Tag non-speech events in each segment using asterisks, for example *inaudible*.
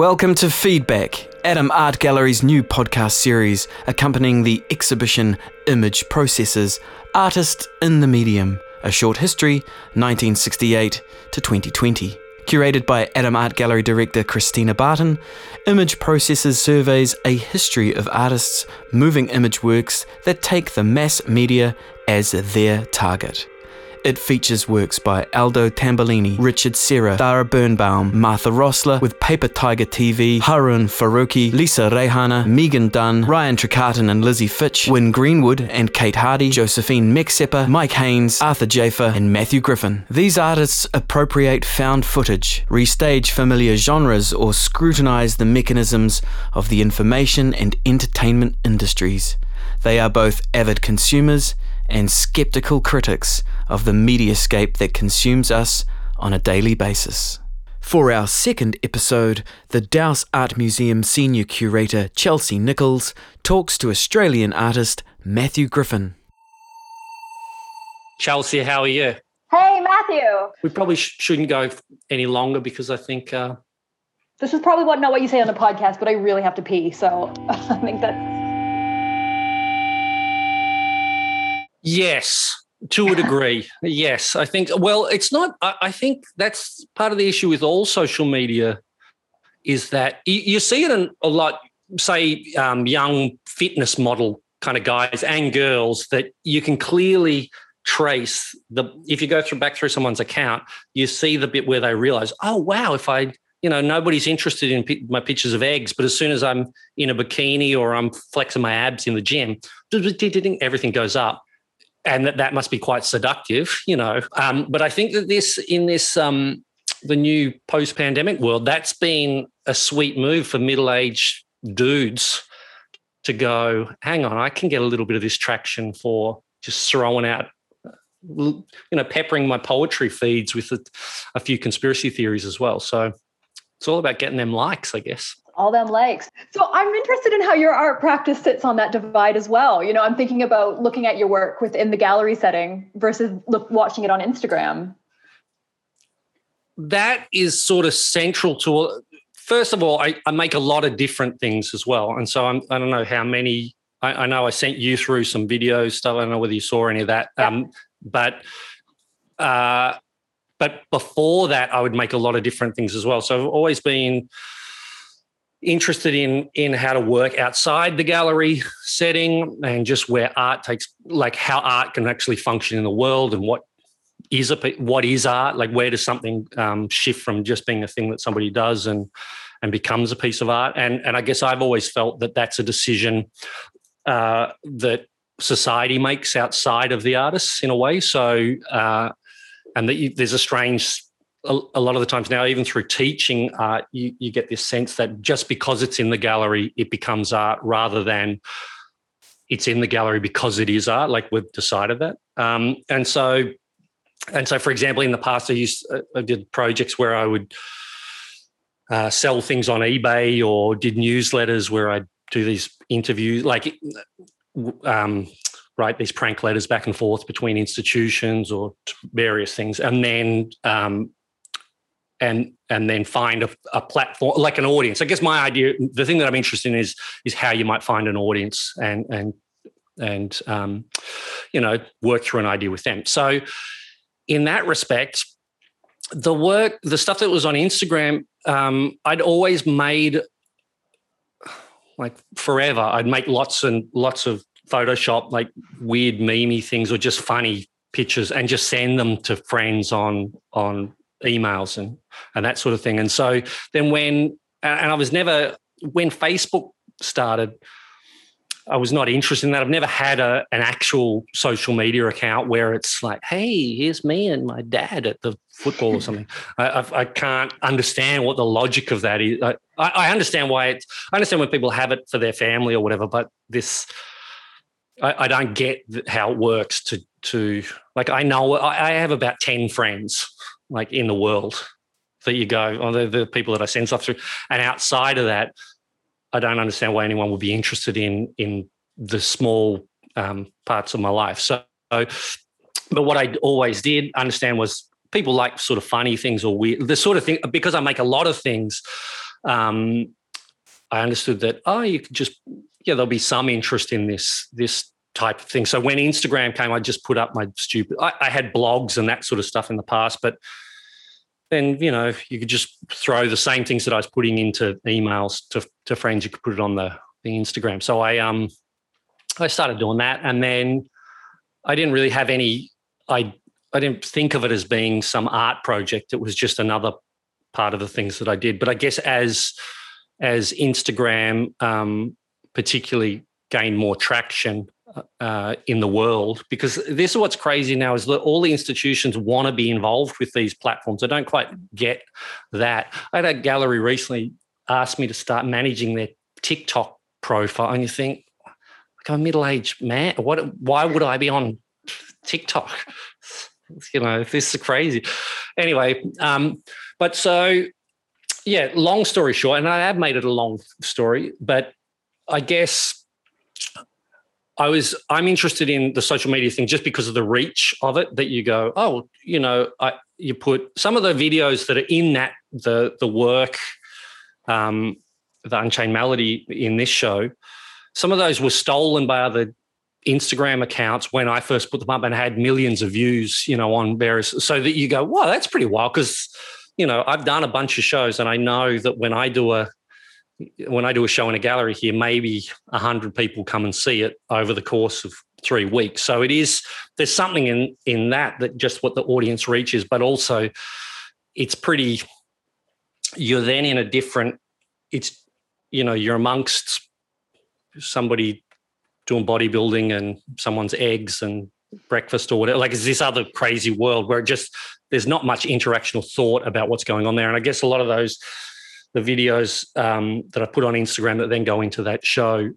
Welcome to Feedback, Adam Art Gallery's new podcast series accompanying the exhibition Image Processes Artists in the Medium, a short history, 1968 to 2020. Curated by Adam Art Gallery director Christina Barton, Image Processes surveys a history of artists' moving image works that take the mass media as their target. It features works by Aldo Tambellini, Richard Serra, Dara Birnbaum, Martha Rosler, with Paper Tiger TV, Harun Farocki, Lisa Reihana, Megan Dunn, Ryan Trecartin and Lizzie Fitch, Wynne Greenwood and K8 Hardy, Josephine Meckseper, Mike Haynes, Arthur Jafa, and Matthew Griffin. These artists appropriate found footage, restage familiar genres, or scrutinize the mechanisms of the information and entertainment industries. They are both avid consumers and skeptical critics of the mediascape that consumes us on a daily basis. For our second episode, the Dowse Art Museum senior curator Chelsea Nichols talks to Australian artist Matthew Griffin. Chelsea, how are you? Hey, Matthew. We probably sh- shouldn't go any longer because I think uh, This is probably what not what you say on the podcast, but I really have to pee, so *laughs* I think that's yes, to a degree, yes. I think. Well, it's not. I, I think that's part of the issue with all social media is that you, you see it in a lot. Say, um, young fitness model kind of guys and girls that you can clearly trace the if you go through back through someone's account you see the bit where they realize oh wow if i you know nobody's interested in my pictures of eggs but as soon as i'm in a bikini or i'm flexing my abs in the gym everything goes up and that that must be quite seductive you know um, but i think that this in this um, the new post-pandemic world that's been a sweet move for middle-aged dudes to go hang on i can get a little bit of this traction for just throwing out you know, peppering my poetry feeds with a, a, few conspiracy theories as well. So it's all about getting them likes, I guess. All them likes. So I'm interested in how your art practice sits on that divide as well. You know, I'm thinking about looking at your work within the gallery setting versus look, watching it on Instagram. That is sort of central to. First of all, I, I make a lot of different things as well, and so I'm, I don't know how many I, I, know I sent you through some video stuff. I don't know whether you saw any of that. Yeah. Um, but uh, but before that, I would make a lot of different things as well. So I've always been interested in in how to work outside the gallery setting and just where art takes like how art can actually function in the world and what is a what is art like where does something um, shift from just being a thing that somebody does and and becomes a piece of art and and I guess I've always felt that that's a decision uh, that society makes outside of the artists in a way. So, uh, and that you, there's a strange, a, a, lot of the times now, even through teaching art, you, you get this sense that just because it's in the gallery, it becomes art rather than it's in the gallery because it is art. Like we've decided that. Um, and so, and so, for example, in the past, I used uh, I did projects where I would uh, sell things on eBay or did newsletters where I'd do these interviews, like um, write these prank letters back and forth between institutions or various things, and then um, and and then find a, a, platform like an audience. I guess my idea, the thing that I'm interested in is is how you might find an audience and and and um, you know work through an idea with them. So in that respect, the work, the stuff that was on Instagram, um, I'd always made like forever. I'd make lots and lots of Photoshop like weird memey things or just funny pictures and just send them to friends on on emails and and that sort of thing. And so then when and I was never when Facebook started, I was not interested in that. I've never had a, an actual social media account where it's like, hey, here's me and my dad at the football or something. *laughs* I, I, I, can't understand what the logic of that is. I, I understand why it's, I understand when people have it for their family or whatever, but this, I, don't get how it works to, to like, I know I have about 10 friends like in the world that you go, the, the people that I send stuff through. And outside of that, I don't understand why anyone would be interested in in the small um, parts of my life. So, but what I always did understand was people like sort of funny things or weird, the sort of thing because I make a lot of things. um, I understood that oh, you could just yeah, there'll be some interest in this this type of thing. So when Instagram came, I just put up my stupid. I, I had blogs and that sort of stuff in the past, but then you know you could just throw the same things that I was putting into emails to to friends. You could put it on the the Instagram. So I um I started doing that, and then I didn't really have any. I I didn't think of it as being some art project. It was just another part of the things that I did. But I guess as as Instagram um, particularly gained more traction uh, in the world, because this is what's crazy now is that all the institutions want to be involved with these platforms. I don't quite get that. I had a gallery recently ask me to start managing their TikTok profile, and you think, like I'm a middle-aged man. What? Why would I be on TikTok? *laughs* You know, this is crazy. Anyway, um, but so yeah. Long story short, and I have made it a long story, but I guess I was I'm interested in the social media thing just because of the reach of it. That you go, oh, you know, I you put some of the videos that are in that the the work, um, the Unchained Melody in this show some of those were stolen by other Instagram accounts when I first put them up and had millions of views, you know, on various. So that you go, wow, that's pretty wild because, you know, I've done a bunch of shows and I know that when I do a when I do a show in a gallery here, maybe a hundred people come and see it over the course of three weeks. So it is there's something in in that that just what the audience reaches, but also it's pretty. You're then in a different. It's you know you're amongst somebody doing bodybuilding and someone's eggs and breakfast or whatever. Like it's this other crazy world where it just there's not much interactional thought about what's going on there. And I guess a lot of those the videos um, that I put on Instagram that then go into that show,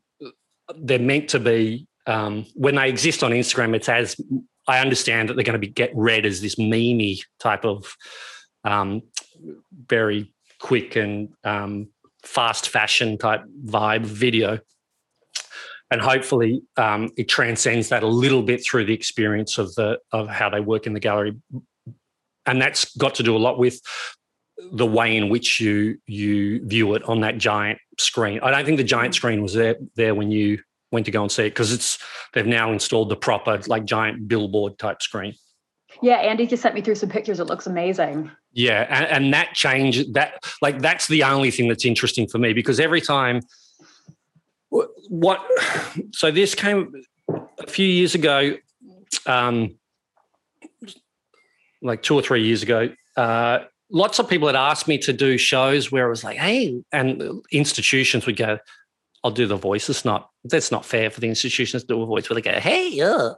they're meant to be um, when they exist on Instagram. It's as I understand that they're going to be get read as this memey type of um, very quick and um, fast fashion type vibe video and hopefully um, it transcends that a little bit through the experience of the of how they work in the gallery and that's got to do a lot with the way in which you you view it on that giant screen i don't think the giant screen was there there when you went to go and see it because it's they've now installed the proper like giant billboard type screen yeah andy just sent me through some pictures it looks amazing yeah and, and that change that like that's the only thing that's interesting for me because every time what? *sighs* So this came a few years ago, um, like two or three years ago. Uh, lots of people had asked me to do shows where I was like, hey, and institutions would go, I'll do the voice. It's not that's not fair for the institutions to do a voice where they go, hey, yeah.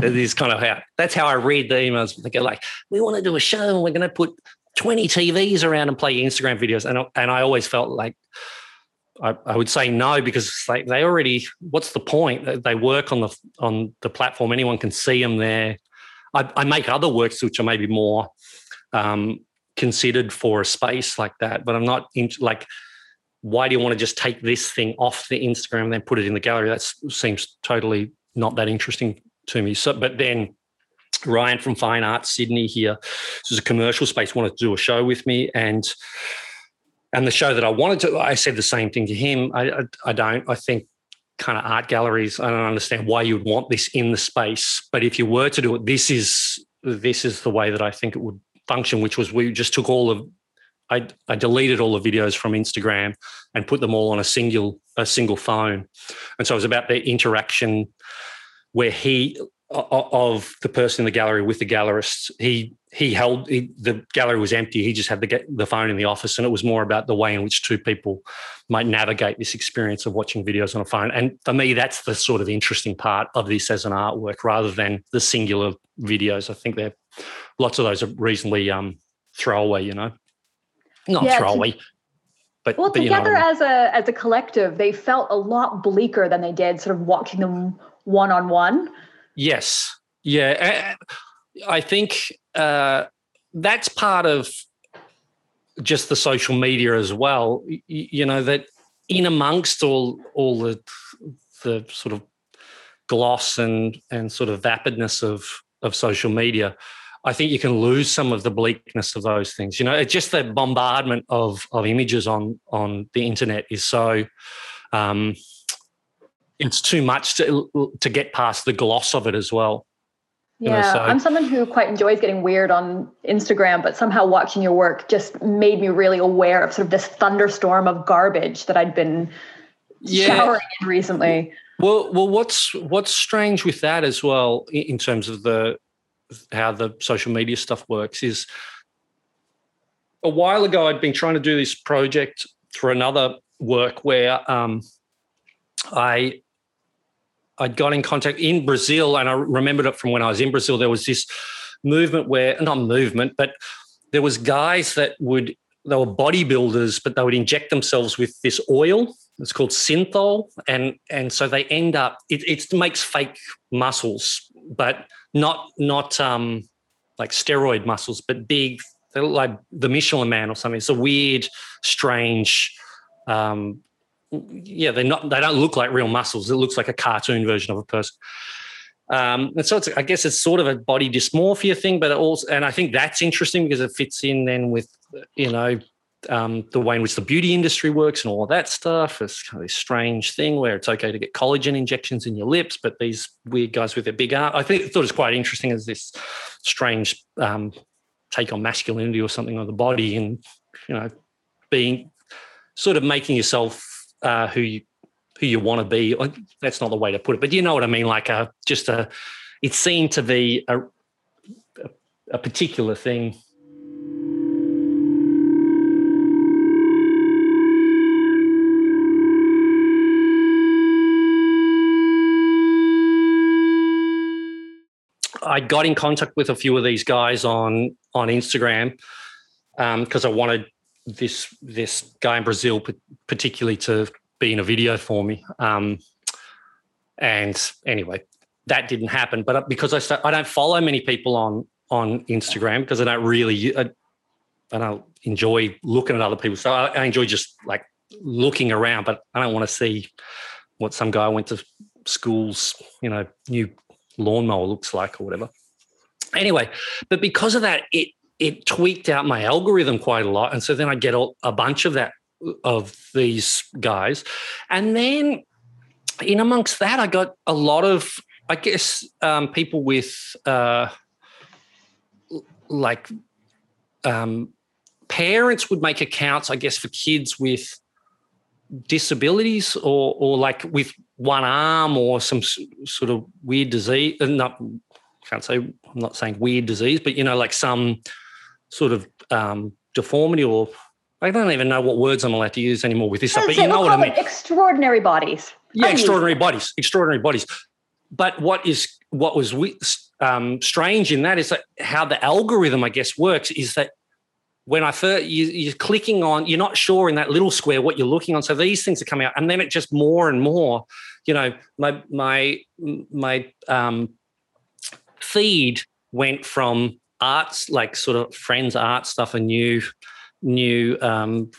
This kind of how that's how I read the emails. They go like, we want to do a show and we're going to put 20 TVs around and play Instagram videos. And, and I always felt like I, I, would say no because they, they already. What's the point? They work on the on the platform. Anyone can see them there. I, I make other works which are maybe more um, considered for a space like that, but I'm not in, like. Why do you want to just take this thing off the Instagram and then put it in the gallery? That seems totally not that interesting to me. So, but then Ryan from Fine Arts Sydney here, this is a commercial space, wanted to do a show with me, and and the show that I wanted to, I said the same thing to him. I, I, I don't. I think kind of art galleries. I don't understand why you would want this in the space, but if you were to do it, this is this is the way that I think it would function. Which was we just took all of, I, I deleted all the videos from Instagram and put them all on a single a single phone, and so it was about the interaction where he of the person in the gallery with the gallerist. He he held he, the gallery was empty. He just had the the phone in the office, and it was more about the way in which two people might navigate this experience of watching videos on a phone. And for me, that's the sort of interesting part of this as an artwork, rather than the singular videos. I think there lots of those are reasonably um, throwaway. You know, not yeah, throwaway. But, well, but, together you know, as a as a collective, they felt a lot bleaker than they did sort of watching them one on one. Yes. Yeah. I think uh, that's part of just the social media as well. You know, that in amongst all all the the sort of gloss and and sort of vapidness of of social media, I think you can lose some of the bleakness of those things. You know, it's just the bombardment of of images on on the internet is so. Um, it's too much to to get past the gloss of it as well. Yeah, you know, so. I'm someone who quite enjoys getting weird on Instagram, but somehow watching your work just made me really aware of sort of this thunderstorm of garbage that I'd been yeah. showering in recently. Well, well, what's what's strange with that as well, in terms of the how the social media stuff works, is a while ago I'd been trying to do this project for another work where um, I I got in contact in Brazil, and I remembered it from when I was in Brazil. There was this movement where, not movement, but there was guys that would they were bodybuilders, but they would inject themselves with this oil. It's called synthol, and and so they end up it, it makes fake muscles, but not not um like steroid muscles, but big. Like the Michelin Man or something. It's a weird, strange um, yeah, they're not. They don't look like real muscles. It looks like a cartoon version of a person. Um, and so it's, I guess it's sort of a body dysmorphia thing, but it also, and I think that's interesting because it fits in then with, you know, um, the way in which the beauty industry works and all of that stuff. It's kind of this strange thing where it's okay to get collagen injections in your lips, but these weird guys with their big arm. I think I thought it was quite interesting as this strange um, take on masculinity or something on the body, and you know, being sort of making yourself uh, who you who you want to be. That's not the way to put it, but you know what I mean. Like a just a, it seemed to be a a, a particular thing. I got in contact with a few of these guys on on Instagram because um, I wanted this this guy in Brazil, particularly to be in a video for me. Um, and anyway, that didn't happen. But because I start, I don't follow many people on on Instagram because I don't really I, I, don't enjoy looking at other people. So I, I enjoy just like looking around, but I don't want to see what some guy went to school's you know new lawnmower looks like or whatever. Anyway, but because of that, it it tweaked out my algorithm quite a lot. And so then I get a, a bunch of that of these guys. And then in amongst that, I got a lot of, I guess, um, people with uh, like um, parents would make accounts, I guess, for kids with disabilities or or like with one arm or some sort of weird disease. Uh, not can't say I'm not saying weird disease, but you know, like some sort of um, deformity or I don't even know what words I'm allowed to use anymore with this stuff, but you know what I mean. Extraordinary bodies. Yeah, extraordinary bodies. Extraordinary bodies. But what is what was um, strange in that is that how the algorithm, I guess, works is that when I first you, you're clicking on, you're not sure in that little square what you're looking on. So these things are coming out, and then it just more and more. You know, my my my um, feed went from arts, like sort of friends' art stuff and new, new, um,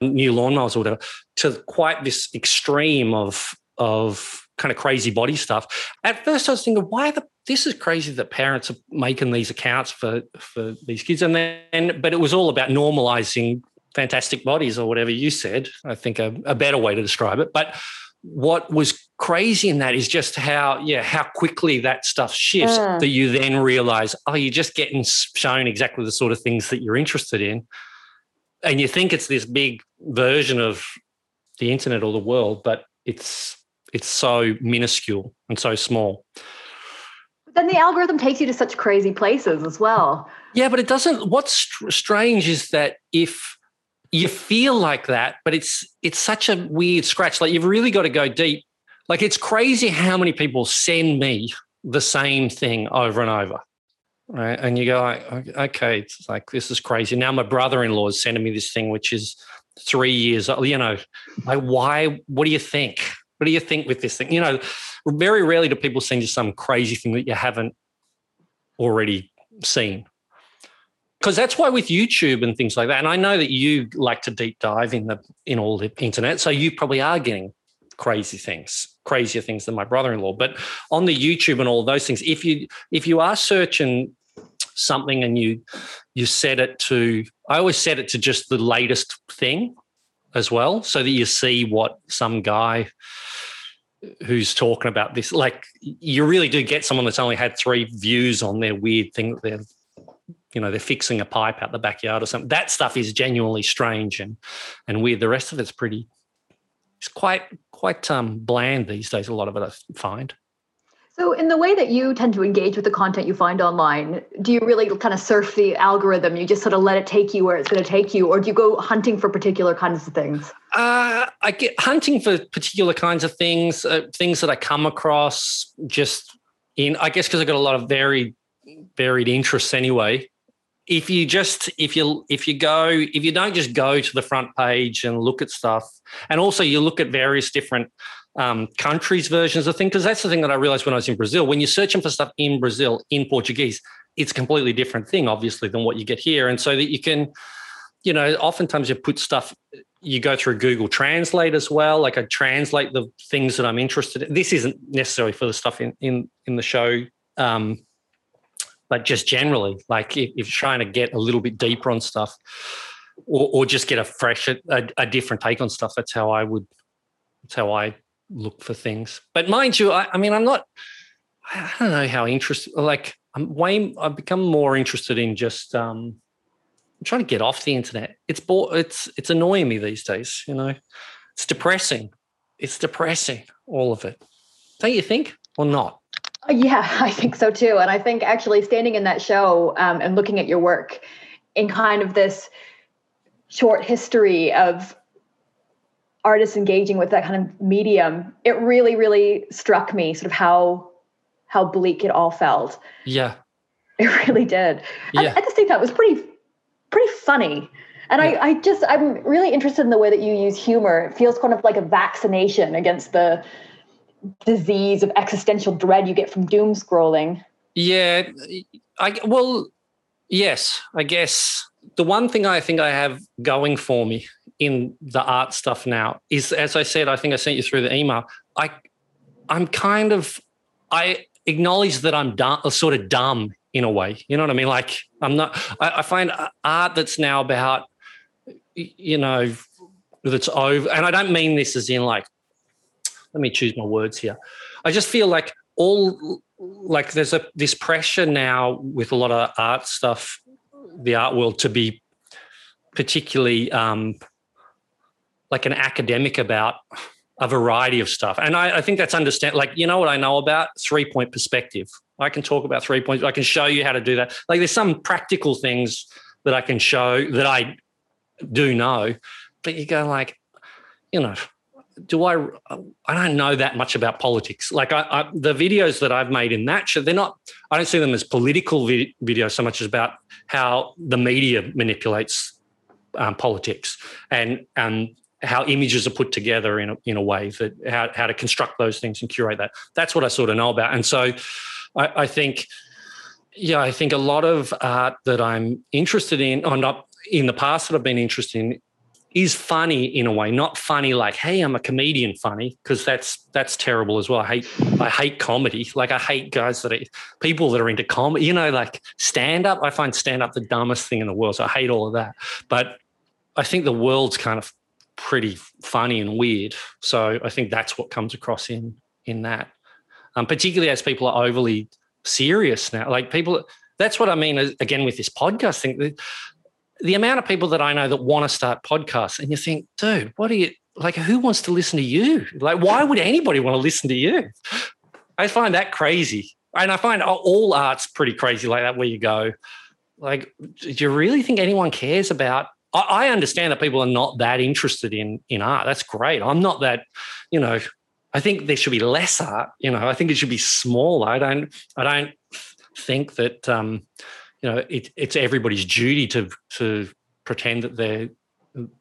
new lawnmowers or whatever, to quite this extreme of of kind of crazy body stuff. At first, I was thinking, why the this is crazy that parents are making these accounts for for these kids, and then but it was all about normalizing fantastic bodies or whatever you said. I think a, a better way to describe it, but what was crazy in that is just how yeah how quickly that stuff shifts mm. that you then realize oh you're just getting shown exactly the sort of things that you're interested in and you think it's this big version of the internet or the world but it's it's so minuscule and so small then the algorithm takes you to such crazy places as well yeah but it doesn't what's strange is that if you feel like that, but it's it's such a weird scratch. Like you've really got to go deep. Like it's crazy how many people send me the same thing over and over. Right. And you go like, okay, it's like this is crazy. Now my brother-in-law is sending me this thing, which is three years. You know, like why? What do you think? What do you think with this thing? You know, very rarely do people send you some crazy thing that you haven't already seen because that's why with YouTube and things like that, and I know that you like to deep dive in the in all the internet, so you probably are getting crazy things, crazier things than my brother-in-law. But on the YouTube and all those things, if you if you are searching something and you you set it to I always set it to just the latest thing as well, so that you see what some guy who's talking about this like you really do get someone that's only had three views on their weird thing that they're you know they're fixing a pipe out the backyard or something. That stuff is genuinely strange and and weird. The rest of it's pretty it's quite quite um bland these days a lot of it i find so, in the way that you tend to engage with the content you find online, do you really kind of surf the algorithm? You just sort of let it take you where it's going to take you, or do you go hunting for particular kinds of things? Uh, I get hunting for particular kinds of things, uh, things that I come across just in, I guess, because I've got a lot of varied, varied interests anyway. If you just if you if you go if you don't just go to the front page and look at stuff, and also you look at various different um, countries' versions of things. Because that's the thing that I realized when I was in Brazil. When you're searching for stuff in Brazil in Portuguese, it's a completely different thing, obviously, than what you get here. And so that you can, you know, oftentimes you put stuff, you go through Google Translate as well. Like I translate the things that I'm interested in. This isn't necessarily for the stuff in in in the show. Um, but just generally, like if, if you're trying to get a little bit deeper on stuff, or, or just get a fresh, a, a different take on stuff, that's how I would, that's how I look for things. But mind you, I, I mean, I'm not. I don't know how interested. Like, I'm way. I've become more interested in just. um I'm trying to get off the internet. It's bo- It's it's annoying me these days. You know, it's depressing. It's depressing. All of it. Don't you think, or not? Uh, yeah, *laughs* I think so too. And I think actually standing in that show um, and looking at your work in kind of this short history of artists engaging with that kind of medium, it really, really struck me sort of how how bleak it all felt. Yeah. *laughs* It really did. Yeah. I, I just think that was pretty pretty funny. And yeah. I, I just I'm really interested in the way that you use humor. It feels kind of like a vaccination against the disease of existential dread you get from doom scrolling. Yeah. I well, yes, I guess the one thing I think I have going for me in the art stuff now is, as I said, I think I sent you through the email. I, I'm kind of, I acknowledge that I'm dumb, sort of dumb in a way. You know what I mean? Like I'm not. I, I find art that's now about, you know, that's over. And I don't mean this as in like, let me choose my words here. I just feel like all like there's a this pressure now with a lot of art stuff, the art world to be particularly um, like an academic about a variety of stuff. And I, I, think that's understand like, you know what I know about three point perspective. I can talk about three points. I can show you how to do that. Like there's some practical things that I can show that I do know, but you go like, you know, do I, I don't know that much about politics. Like I, I the videos that I've made in that show, they're not, I don't see them as political vi- videos so much as about how the media manipulates um, politics and, and how images are put together in a, in a way that how, how to construct those things and curate that. That's what I sort of know about. And so I, I think, yeah, I think a lot of art that I'm interested in, or not in the past that I've been interested in, is funny in a way, not funny like, hey, I'm a comedian funny, because that's that's terrible as well. I hate I hate comedy. Like I hate guys that are people that are into comedy, you know, like stand up. I find stand up the dumbest thing in the world. So I hate all of that. But I think the world's kind of pretty funny and weird. So I think that's what comes across in in that, um, particularly as people are overly serious now. Like people, that's what I mean. Again, with this podcast thing, the, the amount of people that I know that want to start podcasts, and you think, dude, what are you like? Who wants to listen to you? Like, why would anybody want to listen to you? I find that crazy, and I find all art's pretty crazy like that. Where you go, like, do you really think anyone cares about I, I understand that people are not that interested in in art. That's great. I'm not that, you know. I think there should be less art. You know, I think it should be smaller. I don't. I don't think that. Um, you know, it, it's everybody's duty to to pretend that they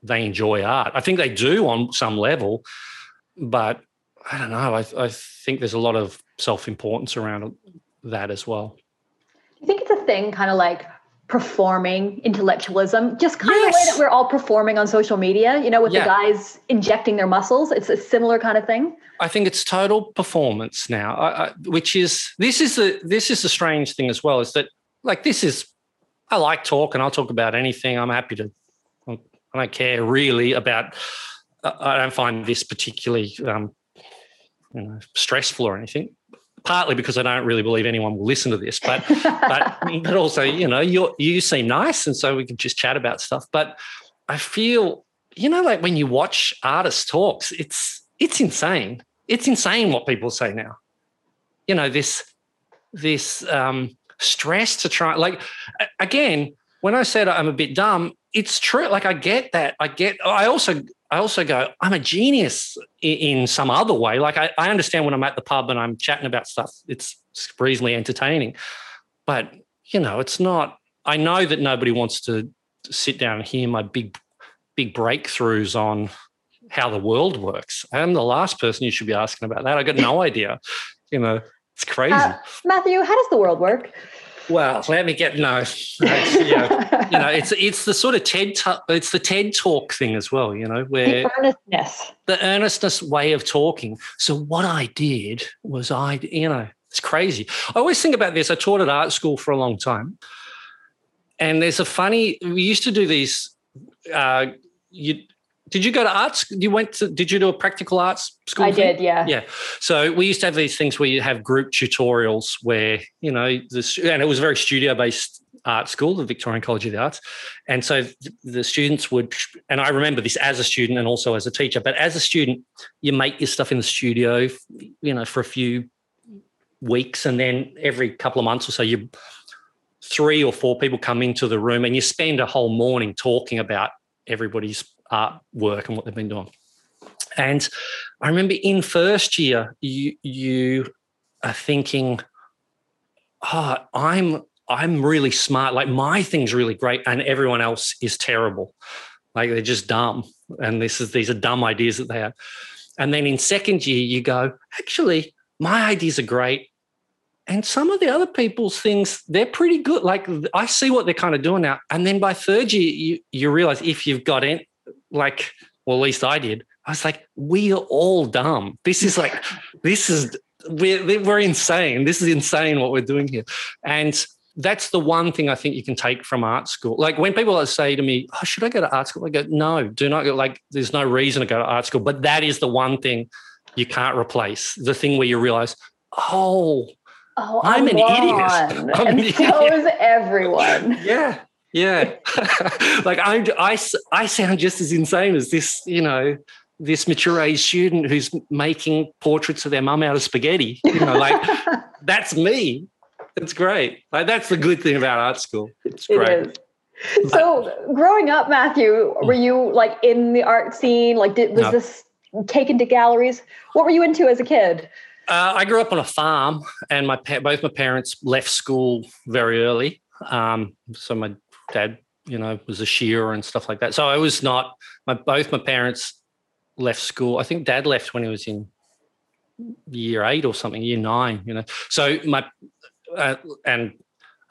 they enjoy art. I think they do on some level, but I don't know. I, I think there's a lot of self importance around that as well. Do you think it's a thing, kind of like performing intellectualism, just kind yes. of the way that we're all performing on social media, you know, with yeah. the guys injecting their muscles. It's a similar kind of thing. I think it's total performance now, I, I, which is this is the this is the strange thing as well is that like this is, I like talk and I'll talk about anything. I'm happy to, I don't care really about, I don't find this particularly, um, you know, stressful or anything. Partly because I don't really believe anyone will listen to this, but *laughs* but but also, you know, you you seem nice, and so we can just chat about stuff. But I feel, you know, like when you watch artist talks, it's it's insane. It's insane what people say now. You know, this this um, stress to try. Like again, when I said I'm a bit dumb, it's true. Like I get that. I get. I also I also go. I'm a genius in, in some other way. Like I, I understand when I'm at the pub and I'm chatting about stuff. It's reasonably entertaining, but you know, it's not. I know that nobody wants to sit down and hear my big, big breakthroughs on how the world works. I'm the last person you should be asking about that. I got no *laughs* idea. You know, it's crazy. Uh, Matthew, how does the world work? Well, let me get no. yeah, you know, it's it's the sort of TED it's the TED talk thing as well. You know, where the earnestness, the earnestness way of talking. So what I did was I, you know, it's crazy. I always think about this. I taught at art school for a long time, and there's a funny. We used to do these. Uh, you did you go to arts? You went to, did you do a practical arts school? I thing? did, yeah. Yeah. So we used to have these things where you have group tutorials where, you know, this, and it was a very studio based art school, the Victorian College of the Arts. And so the students would, and I remember this as a student and also as a teacher, but as a student, you make your stuff in the studio, you know, for a few weeks. And then every couple of months or so, you, three or four people come into the room and you spend a whole morning talking about everybody's artwork and what they've been doing. And I remember in first year, you you are thinking, oh, I'm I'm really smart. Like my thing's really great, and everyone else is terrible. Like they're just dumb. And this is these are dumb ideas that they have. And then in second year, you go, actually, my ideas are great. And some of the other people's things, they're pretty good. Like I see what they're kind of doing now. And then by third year, you, you realize if you've got in, like, well, at least I did. I was like, we are all dumb. This is like, *laughs* this is, we're, we're insane. This is insane what we're doing here. And that's the one thing I think you can take from art school. Like when people say to me, oh, should I go to art school? I go, no, do not go. Like, there's no reason to go to art school. But that is the one thing you can't replace. The thing where you realize, oh, Oh, I'm, I'm an idiot. *laughs* I'm and an so idiot. is everyone. *laughs* Yeah. Yeah. *laughs* like I'm, I, I sound just as insane as this, you know, this mature age student who's making portraits of their mum out of spaghetti. You know, like *laughs* that's me. It's great. Like that's the good thing about art school. It's great. It is. So growing up, Matthew, were you like in the art scene? Like did was no. this taken to galleries? What were you into as a kid? Uh, I grew up on a farm, and my both my parents left school very early. Um, so my dad, you know, was a shearer and stuff like that. So I was not. My both my parents left school. I think dad left when he was in year eight or something, year nine. You know, so my uh, and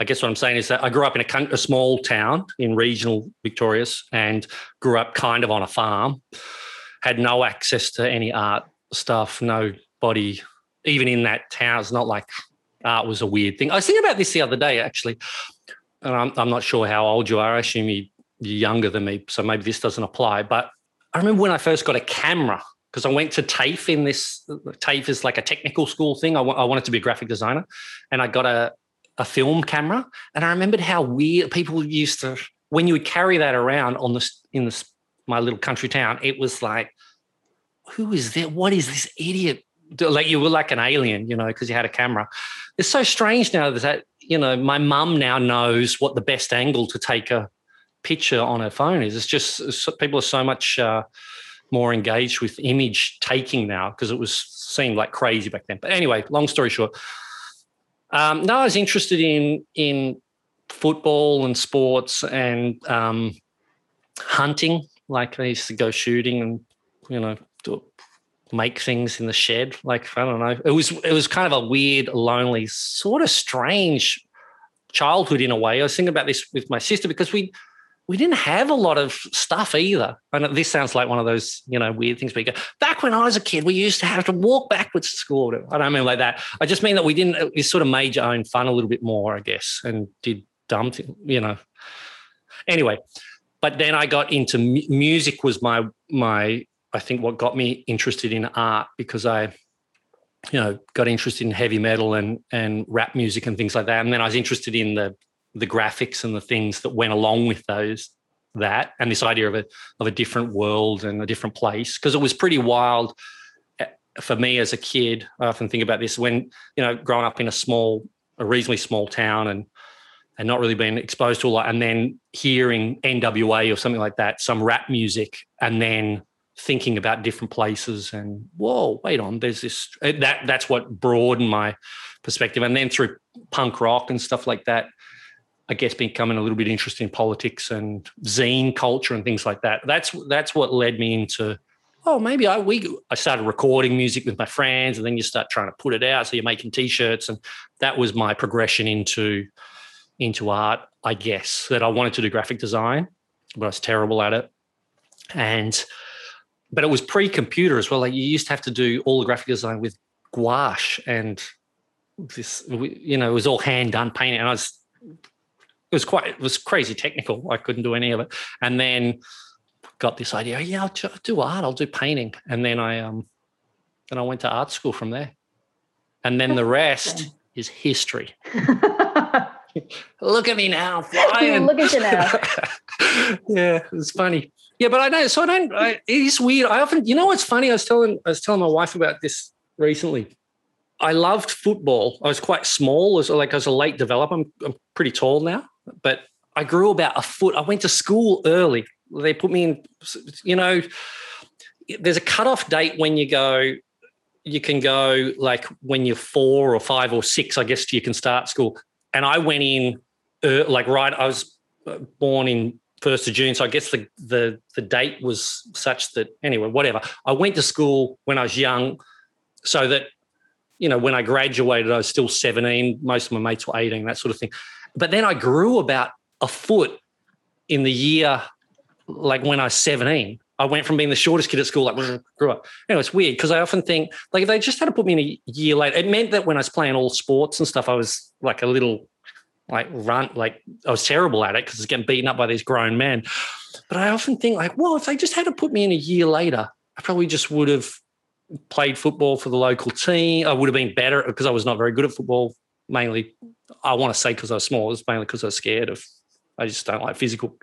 I guess what I'm saying is that I grew up in a, a small town in regional Victoria's and grew up kind of on a farm. Had no access to any art stuff. Nobody, even in that town, it's not like art was a weird thing. I was thinking about this the other day, actually and I'm, I'm not sure how old you are. I assume you, you're younger than me, so maybe this doesn't apply. But I remember when I first got a camera because I went to TAFE in this. TAFE is like a technical school thing. I, w- I wanted to be a graphic designer, and I got a a film camera. And I remembered how weird people used to when you would carry that around on the in this my little country town. It was like, who is that? What is this idiot? Like you were like an alien, you know, because you had a camera. It's so strange now that you know, my mum now knows what the best angle to take a picture on her phone is. It's just people are so much uh, more engaged with image taking now because it was seemed like crazy back then. But anyway, long story short, um, no, I was interested in in football and sports and um, hunting. Like I used to go shooting and you know do, make things in the shed. Like I don't know, it was it was kind of a weird, lonely, sort of strange childhood in a way. I was thinking about this with my sister because we we didn't have a lot of stuff either. And this sounds like one of those, you know, weird things. We go back when I was a kid, we used to have to walk backwards to school. I don't mean like that. I just mean that we didn't. We sort of made your own fun a little bit more, I guess, and did dumb things, you know. Anyway, but then I got into music. Was my my I think what got me interested in art because I, you know, got interested in heavy metal and and rap music and things like that. And then I was interested in the the graphics and the things that went along with those that and this idea of a of a different world and a different place because it was pretty wild eh, for me as a kid i often think about this when you know growing up in a small a reasonably small town and and not really being exposed to a lot and then hearing nwa or something like that some rap music and then thinking about different places and whoa wait on there's this that that's what broadened my perspective and then through punk rock and stuff like that I guess becoming a little bit interested in politics and zine culture and things like that. That's that's what led me into oh maybe I we I started recording music with my friends and then you start trying to put it out so you're making t-shirts and that was my progression into into art I guess that I wanted to do graphic design but I was terrible at it and but it was pre-computer as well like you used to have to do all the graphic design with gouache and this you know it was all hand done painting and I was it was quite it was crazy technical. I couldn't do any of it. And then got this idea. Yeah, I'll do art. I'll do painting. And then I um, then I went to art school from there. And then the rest is history. *laughs* Look at me now, *laughs* flying. Look at you now. *laughs* yeah, it's funny. Yeah, but I know. So I don't. I, it is weird. I often, you know, what's funny? I was telling, I was telling my wife about this recently. I loved football. I was quite small, as like as a late developer. I'm, I'm pretty tall now, but I grew about a foot. I went to school early. They put me in, you know, there's a cutoff date when you go, you can go like when you're four or five or six, I guess you can start school. And I went in uh, like right, I was uh, born in first of June. So I guess the, the, the date was such that anyway, whatever. I went to school when I was young so that, you know, when I graduated, I was still 17. Most of my mates were 18, that sort of thing. But then I grew about a foot in the year, like when I was 17. I went from being the shortest kid at school, like *laughs* grew up. You know, it's weird because I often think like if they just had to put me in a year later, it meant that when I was playing all sports and stuff, I was like a little like run, like I was terrible at it because I was getting beaten up by these grown men. But I often think like, well, if they just had to put me in a year later, I probably just would have played football for the local team. I would have been better because I was not very good at football mainly I want to say because I was small, it's mainly because I was scared of I just don't like physical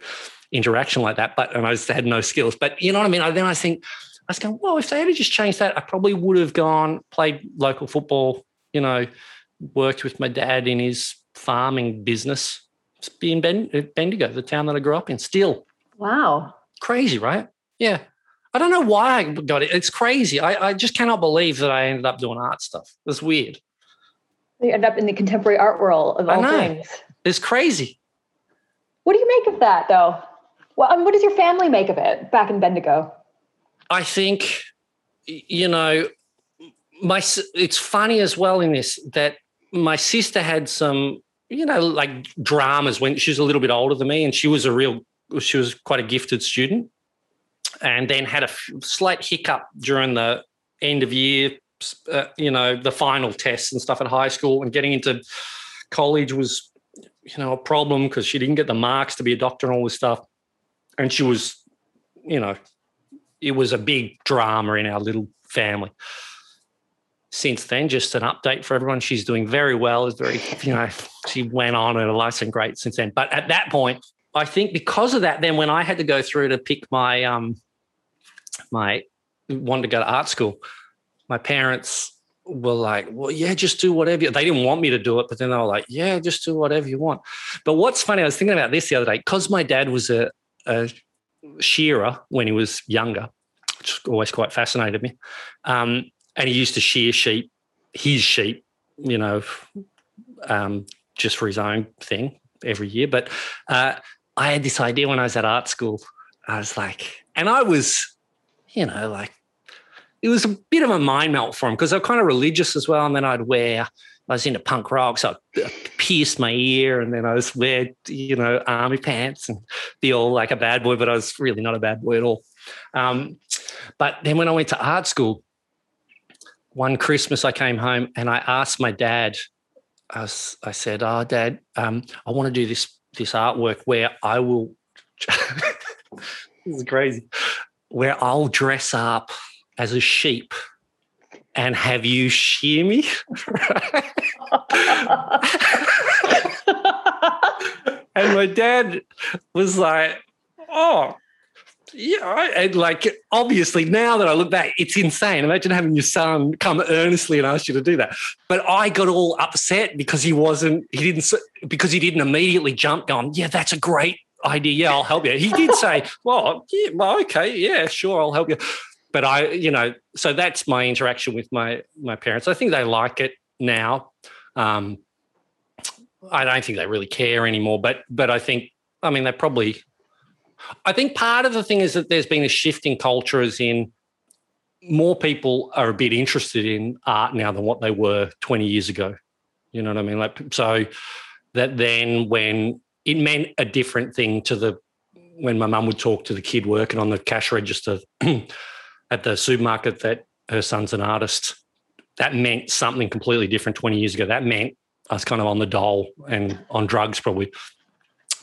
interaction like that. But and I just had no skills. But you know what I mean? I, then I think I was going, well, if they had just changed that, I probably would have gone, played local football, you know, worked with my dad in his farming business. In uh, Bendigo, the town that I grew up in. Still. Wow. Crazy, right? Yeah. I don't know why I got it. It's crazy. I, I just cannot believe that I ended up doing art stuff. It's weird. You end up in the contemporary art world of all things. It's crazy. What do you make of that, though? Well, um, what does your family make of it back in Bendigo? I think, you know, my it's funny as well in this that my sister had some, you know, like dramas when she was a little bit older than me, and she was a real, she was quite a gifted student, and then had a slight hiccup during the end of year uh, you know, the final tests and stuff at high school, and getting into college was, you know, a problem because she didn't get the marks to be a doctor and all this stuff. And she was, you know, it was a big drama in our little family. Since then, just an update for everyone. She's doing very well. Is very, you know, she went on and life's been great since then. But at that point, I think because of that, then when I had to go through to pick my um my wanted to go to art school, my parents were like, well, yeah, just do whatever. They didn't want me to do it, but then they were like, yeah, just do whatever you want. But what's funny, I was thinking about this the other day because my dad was a, a, shearer when he was younger, which always quite fascinated me. Um, and he used to shear sheep, his sheep, you know, um, just for his own thing every year. But uh, I had this idea when I was at art school. I was like, and I was, you know, like it was a bit of a mind melt for him because they're kind of religious as well. And then I'd wear, I was into punk rock, so I pierced my ear, and then I was wear you know army pants and be all like a bad boy, but I was really not a bad boy at all. Um, but then when I went to art school, one Christmas I came home and I asked my dad. I, was, I said, "Oh, Dad, um, I want to do this this artwork where I will." *laughs* this is crazy. Where I'll dress up as a sheep and have you shear *laughs* me. and my dad was like, oh, yeah, and like obviously now that I look back, it's insane. Imagine having your son come earnestly and ask you to do that. But I got all upset because he wasn't, he didn't, because he didn't immediately jump, going, yeah, that's a great idea. Yeah, I'll help you. He did say, well, yeah, well, okay, yeah, sure, I'll help you but I, you know, so that's my interaction with my my parents. I think they like it now. Um, I don't think they really care anymore, but but I think, I mean, they probably. I think part of the thing is that there's been a shift in culture, as in more people are a bit interested in art now than what they were 20 years ago. You know what I mean? Like so that then when it meant a different thing to the when my mum would talk to the kid working on the cash register *clears throat* at the supermarket that her son's an artist. That meant something completely different 20 years ago. That meant I was kind of on the dole and on drugs probably.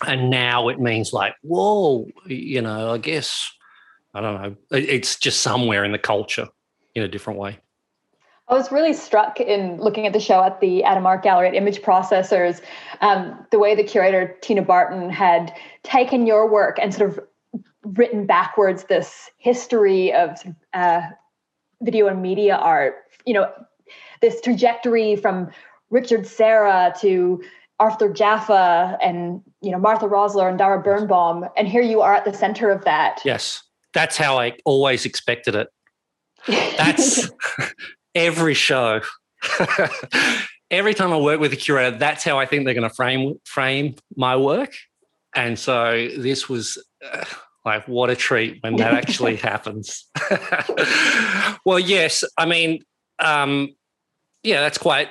And now it means like, whoa, you know, I guess, I don't know. It's just somewhere in the culture in a different way. I was really struck in looking at the show at the Adam Art Gallery at Image Processors, um, the way the curator Tina Barton had taken your work and sort of written backwards this history of uh, video and media art. You know, this trajectory from Richard Serra to Arthur Jafa and you know Martha Rosler and Dara Birnbaum, and here you are at the center of that. Yes, that's how I always expected it. That's *laughs* every show. *laughs* every time I work with a curator, that's how I think they're going to frame frame my work. And so this was. Uh, like, what a treat when that actually *laughs* happens. *laughs* well, yes. I mean, um, yeah, that's quite,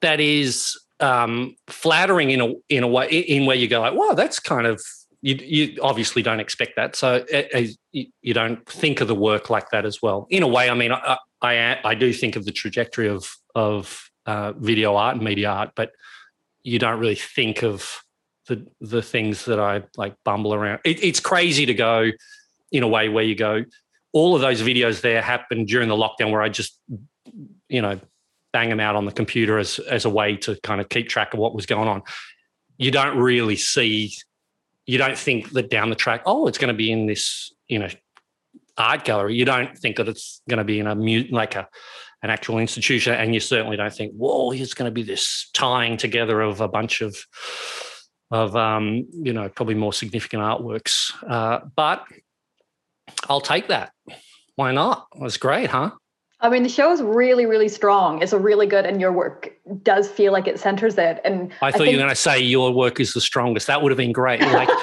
that is um, flattering in a, in a way, in where you go like, wow, that's kind of, you, you obviously don't expect that. So uh, you don't think of the work like that as well. In a way, I mean, I, I, I do think of the trajectory of, of uh, video art and media art, but you don't really think of the the things that I like bumble around. It, it's crazy to go in a way where you go. All of those videos there happened during the lockdown, where I just you know bang them out on the computer as as a way to kind of keep track of what was going on. You don't really see. You don't think that down the track, oh, it's going to be in this, you know, art gallery. You don't think that it's going to be in a like a an actual institution, and you certainly don't think, whoa, here's going to be this tying together of a bunch of of um, you know probably more significant artworks. Uh, but I'll take that. Why not? It was great, huh? I mean, the show is really, really strong. It's a really good, and your work does feel like it centers it. And I thought I think, you were going to say your work is the strongest. That would have been great. Like, *laughs*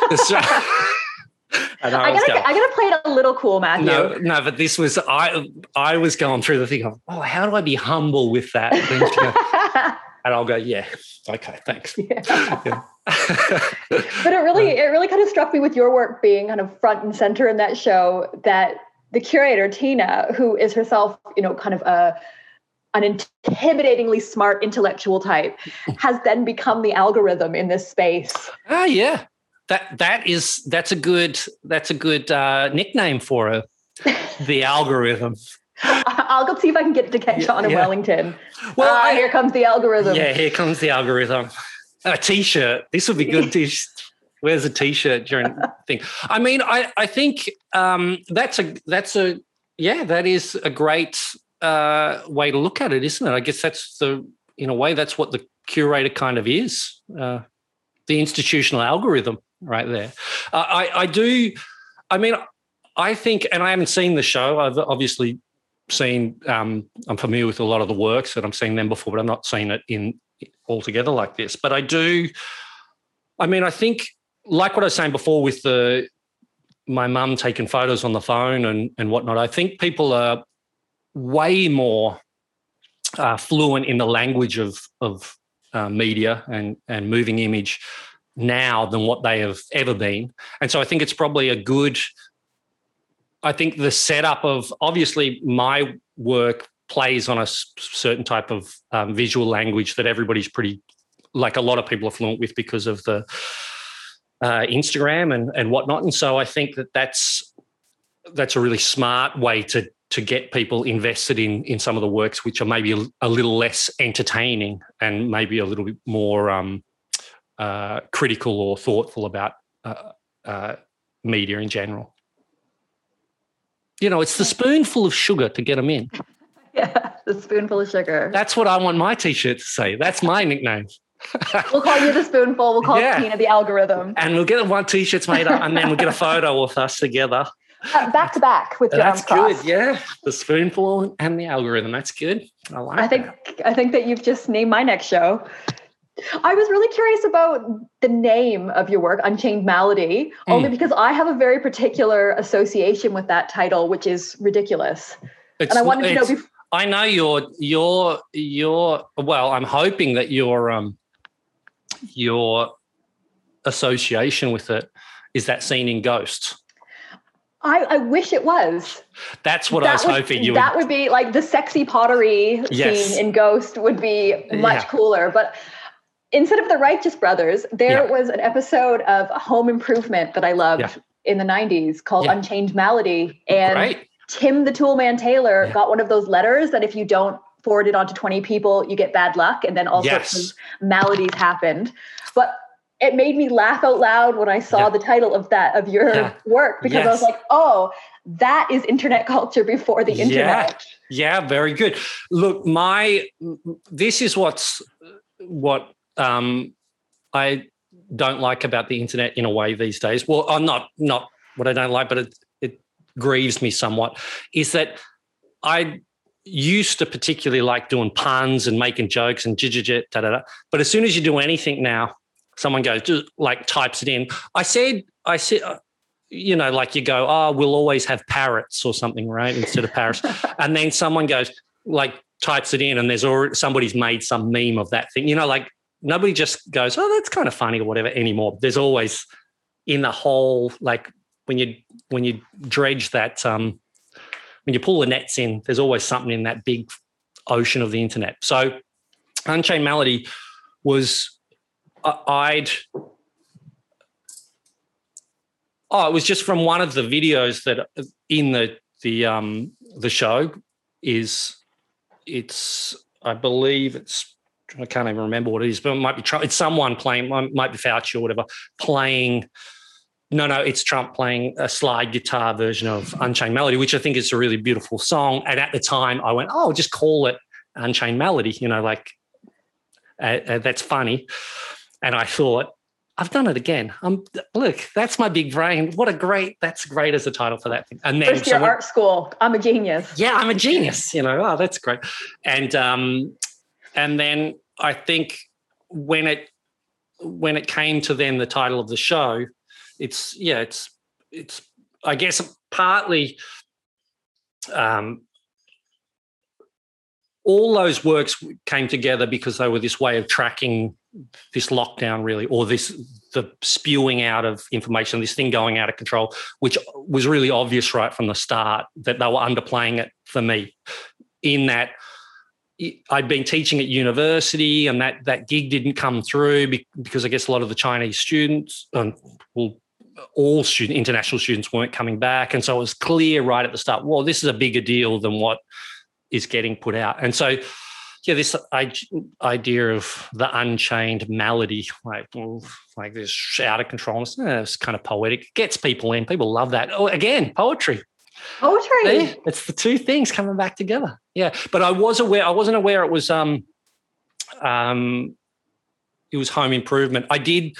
I, I, gotta, I gotta play it a little cool, Matthew. No, no, but this was I. I was going through the thing of, oh, how do I be humble with that? *laughs* and I'll go, yeah, okay, thanks. Yeah. *laughs* yeah. *laughs* but it really, it really kind of struck me with your work being kind of front and center in that show that the curator Tina, who is herself, you know, kind of a an intimidatingly smart intellectual type, *laughs* has then become the algorithm in this space. Ah, yeah, that that is that's a good that's a good uh, nickname for her, the *laughs* algorithm. I'll go see if I can get it to catch yeah, on in yeah. Wellington. Well, uh, I, here comes the algorithm. Yeah, here comes the algorithm. A t-shirt. This would be good. *laughs* To, where's a t-shirt during thing? I mean, I I think um, that's a that's a yeah that is a great uh, way to look at it, isn't it? I guess that's the in a way that's what the curator kind of is. Uh, the institutional algorithm right there. Uh, I I do. I mean, I think, and I haven't seen the show. I've obviously seen um, I'm familiar with a lot of the works that I'm seeing them before, but I'm not seeing it in altogether like this. But I do. I mean, I think like what I was saying before with the my mum taking photos on the phone and and whatnot. I think people are way more uh, fluent in the language of of uh, media and and moving image now than what they have ever been. And so I think it's probably a good. I think the setup of obviously my work plays on a certain type of um, visual language that everybody's pretty like a lot of people are fluent with because of the uh, Instagram and and whatnot. And so I think that that's that's a really smart way to to get people invested in in some of the works which are maybe a, a little less entertaining and maybe a little bit more um, uh, critical or thoughtful about uh, uh, media in general. You know, it's the spoonful of sugar to get them in. *laughs* Yeah, the spoonful of sugar. That's what I want my t-shirt to say. That's my nickname. *laughs* we'll call you the spoonful. We'll call yeah. Tina the algorithm. And we'll get one t-shirts made up and then we'll get a photo of us together uh, back to back with your That's good. Yeah, the spoonful and the algorithm. That's good. I like. I think that. I think that you've just named my next show. I was really curious about the name of your work, Unchained Malady, mm. only because I have a very particular association with that title, which is ridiculous. It's, and I wanted to know. Before- I know your your your. Well, I'm hoping that your um your association with it is that scene in Ghosts. I, I wish it was. That's what that I was would, hoping you. That would, would be like the sexy pottery yes. scene in Ghost would be much yeah. cooler. But instead of the Righteous Brothers, there yeah. was an episode of Home Improvement that I loved yeah. in the '90s called Unchained Malady, and right. Tim the Toolman Taylor got one of those letters that if you don't forward it on to 20 people, you get bad luck, and then all yes. sorts of maladies happened. But it made me laugh out loud when I saw yeah. the title of that of your yeah. work because yes. I was like, oh, that is internet *laughs* culture before the internet. Yeah. yeah, very good. Look, my this is what's what um, I don't like about the internet in a way these days. Well, I'm not not what I don't like, but it grieves me somewhat. Is that I used to particularly like doing puns and making jokes and da da da. But as soon as you do anything now, someone goes just like types it in. I said, I said, uh, you know, like you go, oh, we'll always have parrots or something, right? Instead of parrots. *laughs* and then someone goes, like, types it in and there's already somebody's made some meme of that thing. You know, like nobody just goes, oh, that's kind of funny or whatever anymore. There's always in the whole, like when you when you dredge that, um, when you pull the nets in, there's always something in that big ocean of the internet. So Unchained Malady was I'd oh, it was just from one of the videos that in the the um the show is it's I believe it's I can't even remember what it is, but it might be. It's someone playing, might be Fauci or whatever, playing. No, no, it's Trump playing a slide guitar version of Unchained Melody, which I think is a really beautiful song. And at the time, I went, "Oh, just call it Unchained Melody, you know, like uh, uh, that's funny. And I thought, I've done it again. Um, look, that's my big brain. What a great, that's great as a title for that thing. And then first year art school. I'm a genius. Yeah, I'm a genius. You know, oh, that's great. And um, and then I think when it when it came to then the title of the show, it's yeah, it's it's I guess partly um, all those works came together because they were this way of tracking this lockdown really or this the spewing out of information this thing going out of control which was really obvious right from the start that they were underplaying it for me in that I'd been teaching at university and that that gig didn't come through because I guess a lot of the Chinese students um, well all student international students weren't coming back and so it was clear right at the start well this is a bigger deal than what is getting put out and so yeah, this idea of the unchained malady, like like this out of control, it's kind of poetic. It gets people in. People love that. Oh, again, poetry. Poetry. Yeah, it's the two things coming back together. Yeah, but I was aware. I wasn't aware it was um um it was home improvement. I did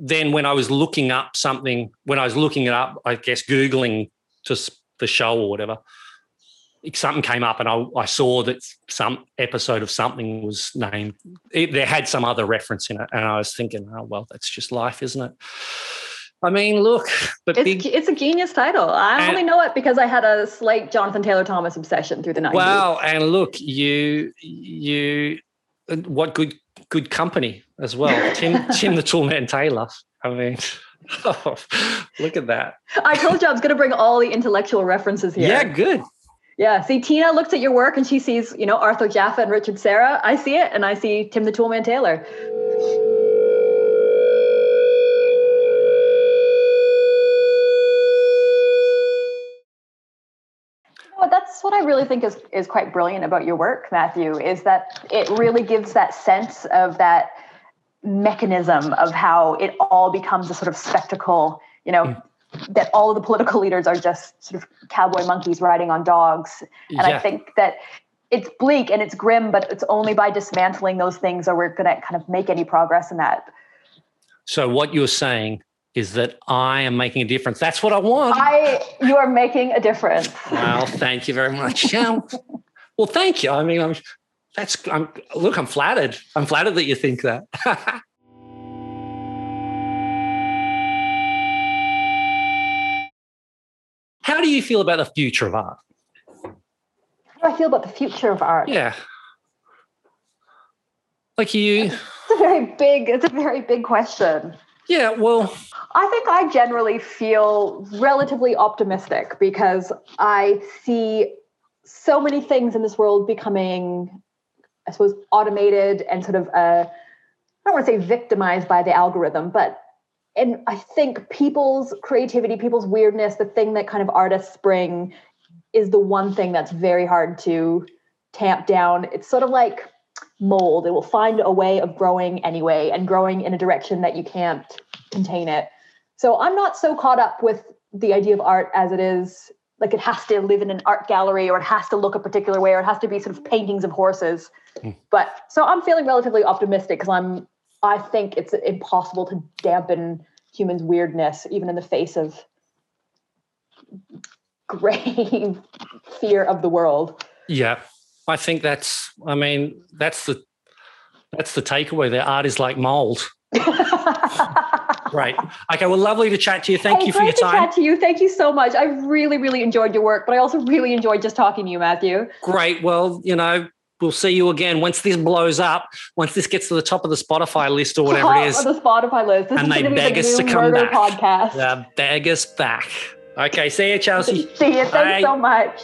then when I was looking up something when I was looking it up, I guess googling just the show or whatever something came up and I, I, saw that some episode of something was named. It, there had some other reference in it, and I was thinking, oh well, that's just life, isn't it? I mean, look, but it's, big, it's a genius title. I and, only know it because I had a slight Jonathan Taylor Thomas obsession through the 90s. Wow. and look, you you what good good company as well. Tim *laughs* Tim the Toolman Taylor. I mean, oh, *laughs* look at that. I told you I was going to bring all the intellectual references here. Yeah, good. Yeah. See, Tina looks at your work and she sees, you know, Arthur Jafa and Richard Serra. I see it, and I see Tim the Toolman Taylor. That's what I really think is is quite brilliant about your work, Matthew, is that it really gives that sense of that mechanism of how it all becomes a sort of spectacle, you know, mm. that all of the political leaders are just sort of cowboy monkeys riding on dogs. And yeah. I think that it's bleak and it's grim, but it's only by dismantling those things are we're going to kind of make any progress in that. So what you're saying is that I am making a difference. That's what I want. I you are making a difference. Well, thank you very much. Yeah. well, thank you. I mean, I'm that's I'm look, I'm flattered. I'm flattered that you think that. *laughs* How do you feel about the future of art? How do I feel about the future of art? Yeah. Like you It's a very big, it's a very big question. Yeah, well, I think I generally feel relatively optimistic because I see so many things in this world becoming, I suppose, automated and sort of, uh, I don't want to say victimized by the algorithm, but and I think people's creativity, people's weirdness, the thing that kind of artists bring is the one thing that's very hard to tamp down. It's sort of like mold. It will find a way of growing anyway and growing in a direction that you can't contain it. So I'm not so caught up with the idea of art as it is like it has to live in an art gallery or it has to look a particular way or it has to be sort of paintings of horses. Mm. But so I'm feeling relatively optimistic because I'm I think it's impossible to dampen humans' weirdness even in the face of grave *laughs* fear of the world. Yeah. I think that's. I mean, that's the that's the takeaway. There, art is like mold. *laughs* Right. Okay. Well, lovely to chat to you. Thank hey, you for your time. To chat to you. Thank you so much. I really, really enjoyed your work, but I also really enjoyed just talking to you, Matthew. Great. Well, you know, we'll see you again once this blows up. Once this gets to the top of the Spotify list or whatever top it is. the Spotify list. This and they beg us to come back. Podcast. They beg us back. Okay. See you, Chelsea. *laughs* see you. Thanks Bye. so much.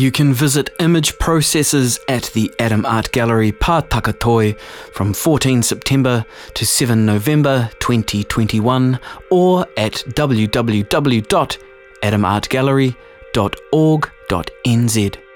You can visit Image Processors at the Adam Art Gallery Pātakatoi from 14 September to 7 November 2021 or at www.adamartgallery.org.nz.